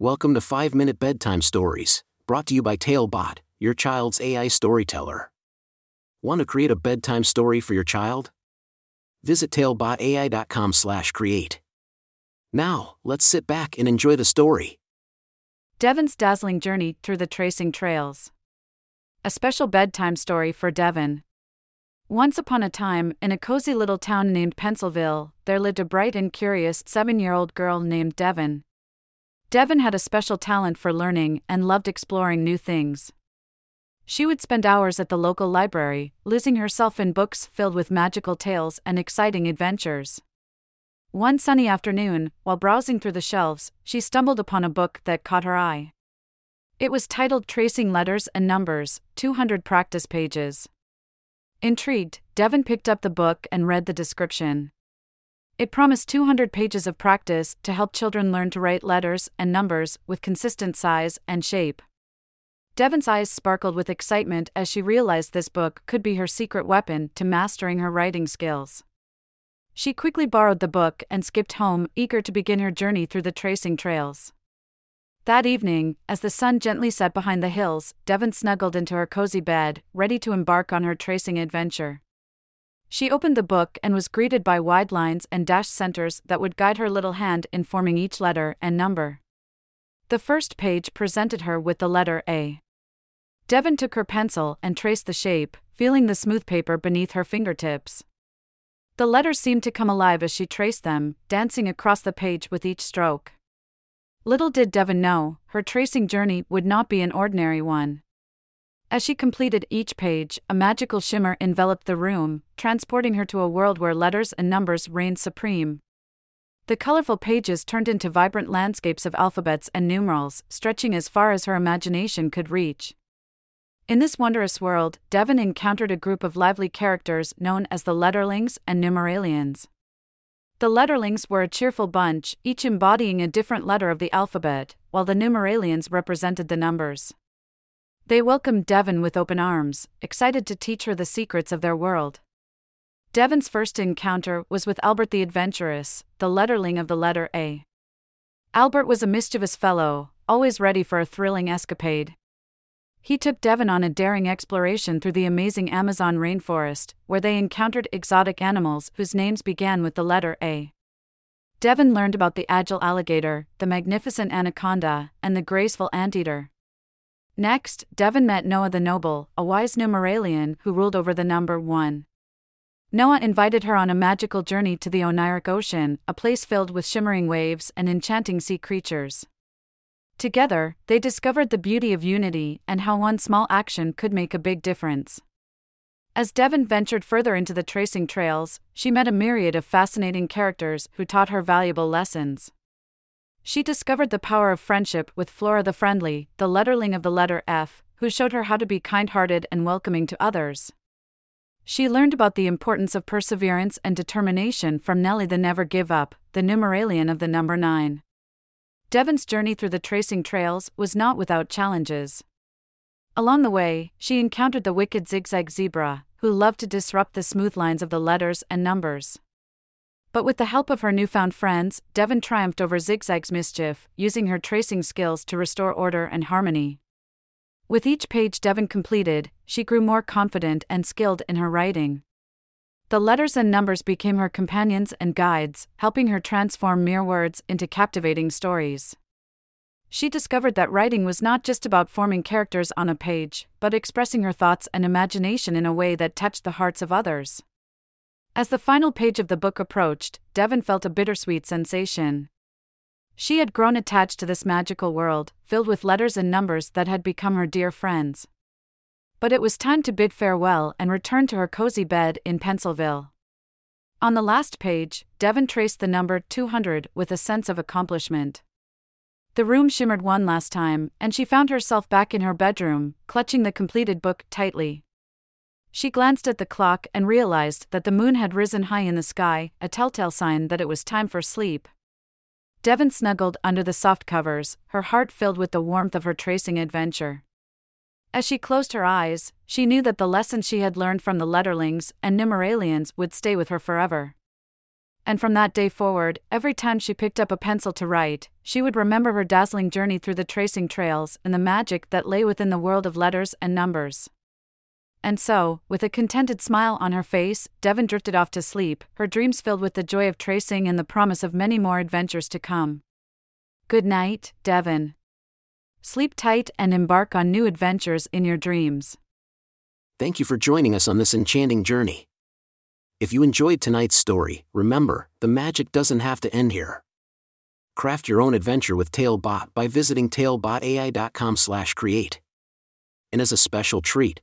Welcome to 5 Minute Bedtime Stories, brought to you by Talebot, your child's AI storyteller. Want to create a bedtime story for your child? Visit talebotai.com/create. Now, let's sit back and enjoy the story. Devon's dazzling journey through the tracing trails. A special bedtime story for Devon. Once upon a time, in a cozy little town named Pencilville, there lived a bright and curious seven year old girl named Devon. Devon had a special talent for learning and loved exploring new things. She would spend hours at the local library, losing herself in books filled with magical tales and exciting adventures. One sunny afternoon, while browsing through the shelves, she stumbled upon a book that caught her eye. It was titled Tracing Letters and Numbers 200 Practice Pages. Intrigued, Devon picked up the book and read the description. It promised 200 pages of practice to help children learn to write letters and numbers with consistent size and shape. Devon's eyes sparkled with excitement as she realized this book could be her secret weapon to mastering her writing skills. She quickly borrowed the book and skipped home, eager to begin her journey through the tracing trails. That evening, as the sun gently set behind the hills, Devon snuggled into her cozy bed, ready to embark on her tracing adventure. She opened the book and was greeted by wide lines and dashed centers that would guide her little hand in forming each letter and number. The first page presented her with the letter A. Devon took her pencil and traced the shape, feeling the smooth paper beneath her fingertips. The letters seemed to come alive as she traced them, dancing across the page with each stroke. Little did Devon know, her tracing journey would not be an ordinary one. As she completed each page, a magical shimmer enveloped the room, transporting her to a world where letters and numbers reigned supreme. The colorful pages turned into vibrant landscapes of alphabets and numerals, stretching as far as her imagination could reach. In this wondrous world, Devon encountered a group of lively characters known as the Letterlings and Numeralians. The Letterlings were a cheerful bunch, each embodying a different letter of the alphabet, while the Numeralians represented the numbers. They welcomed Devon with open arms, excited to teach her the secrets of their world. Devon's first encounter was with Albert the Adventurous, the letterling of the letter A. Albert was a mischievous fellow, always ready for a thrilling escapade. He took Devon on a daring exploration through the amazing Amazon rainforest, where they encountered exotic animals whose names began with the letter A. Devon learned about the agile alligator, the magnificent anaconda, and the graceful anteater. Next, Devon met Noah the Noble, a wise Numeralian who ruled over the number one. Noah invited her on a magical journey to the Oniric Ocean, a place filled with shimmering waves and enchanting sea creatures. Together, they discovered the beauty of unity and how one small action could make a big difference. As Devon ventured further into the tracing trails, she met a myriad of fascinating characters who taught her valuable lessons. She discovered the power of friendship with Flora the Friendly, the letterling of the letter F, who showed her how to be kind hearted and welcoming to others. She learned about the importance of perseverance and determination from Nellie the Never Give Up, the Numeralian of the number 9. Devon's journey through the tracing trails was not without challenges. Along the way, she encountered the wicked zigzag zebra, who loved to disrupt the smooth lines of the letters and numbers. But with the help of her newfound friends, Devon triumphed over Zigzag's mischief, using her tracing skills to restore order and harmony. With each page Devon completed, she grew more confident and skilled in her writing. The letters and numbers became her companions and guides, helping her transform mere words into captivating stories. She discovered that writing was not just about forming characters on a page, but expressing her thoughts and imagination in a way that touched the hearts of others. As the final page of the book approached, Devon felt a bittersweet sensation. She had grown attached to this magical world, filled with letters and numbers that had become her dear friends. But it was time to bid farewell and return to her cozy bed in Pencilville. On the last page, Devon traced the number 200 with a sense of accomplishment. The room shimmered one last time, and she found herself back in her bedroom, clutching the completed book tightly. She glanced at the clock and realized that the moon had risen high in the sky, a telltale sign that it was time for sleep. Devon snuggled under the soft covers, her heart filled with the warmth of her tracing adventure. As she closed her eyes, she knew that the lessons she had learned from the Letterlings and Numeralians would stay with her forever. And from that day forward, every time she picked up a pencil to write, she would remember her dazzling journey through the tracing trails and the magic that lay within the world of letters and numbers. And so, with a contented smile on her face, Devon drifted off to sleep, her dreams filled with the joy of tracing and the promise of many more adventures to come. Good night, Devon. Sleep tight and embark on new adventures in your dreams. Thank you for joining us on this enchanting journey. If you enjoyed tonight's story, remember, the magic doesn't have to end here. Craft your own adventure with Talebot by visiting talebotai.com/create. And as a special treat,